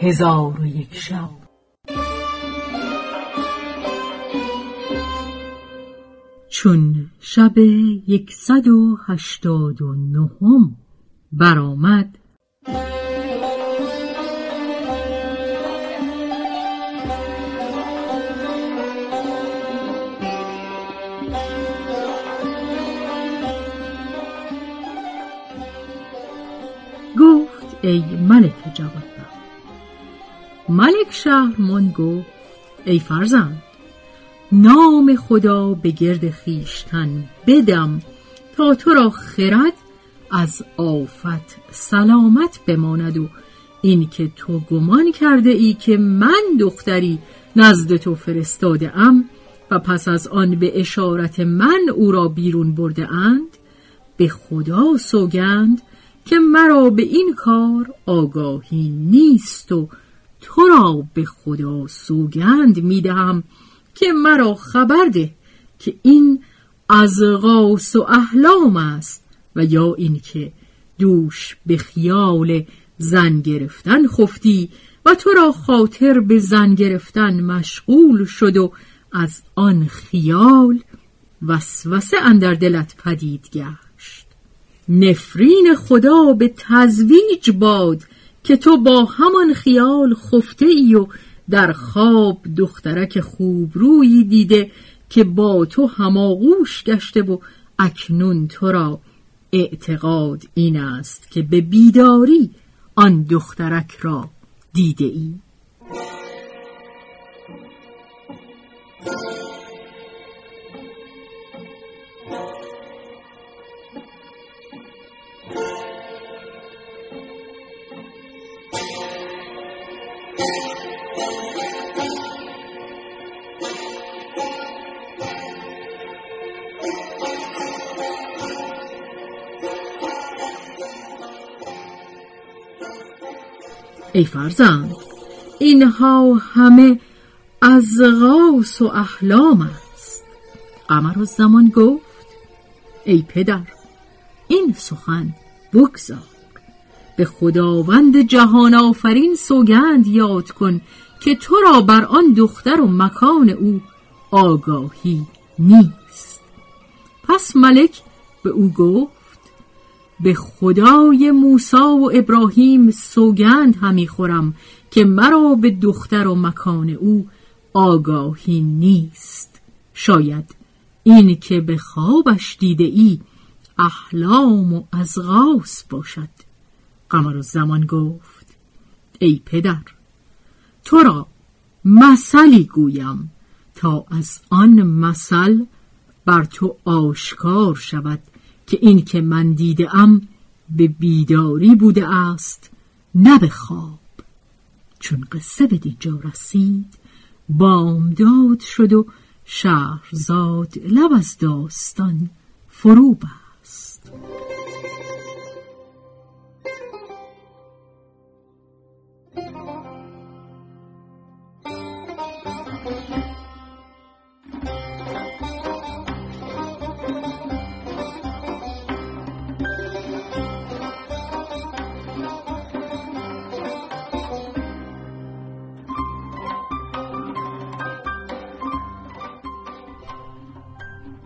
هزار و یک شب. چون شب یکصد و هشتاد و نهم برآمد گفت ای ملک جواد ملک شهرمان گفت ای فرزند نام خدا به گرد خیشتن بدم تا تو را خرد از آفت سلامت بماند و اینکه تو گمان کرده ای که من دختری نزد تو فرستاده ام و پس از آن به اشارت من او را بیرون برده اند به خدا سوگند که مرا به این کار آگاهی نیست و تو را به خدا سوگند می‌دهم که مرا خبر ده که این از غاس و احلام است و یا اینکه دوش به خیال زن گرفتن خفتی و تو را خاطر به زن گرفتن مشغول شد و از آن خیال وسوسه اندر دلت پدید گشت. نفرین خدا به تزویج باد که تو با همان خیال خفته ای و در خواب دخترک خوب روی دیده که با تو هماغوش گشته و اکنون تو را اعتقاد این است که به بیداری آن دخترک را دیده ای ای فرزند اینها همه از غاس و احلام است. قمر و زمان گفت ای پدر این سخن بگذار. به خداوند جهان آفرین سوگند یاد کن که تو را بر آن دختر و مکان او آگاهی نیست. پس ملک به او گفت به خدای موسی و ابراهیم سوگند همی خورم که مرا به دختر و مکان او آگاهی نیست. شاید این که به خوابش دیده ای احلام و ازغاس باشد. قمر زمان گفت ای پدر تو را مثلی گویم تا از آن مثل بر تو آشکار شود که این که من دیده ام به بیداری بوده است نه به خواب. چون قصه به دیجا رسید بامداد شد و شهرزاد لب از داستان فرو بست.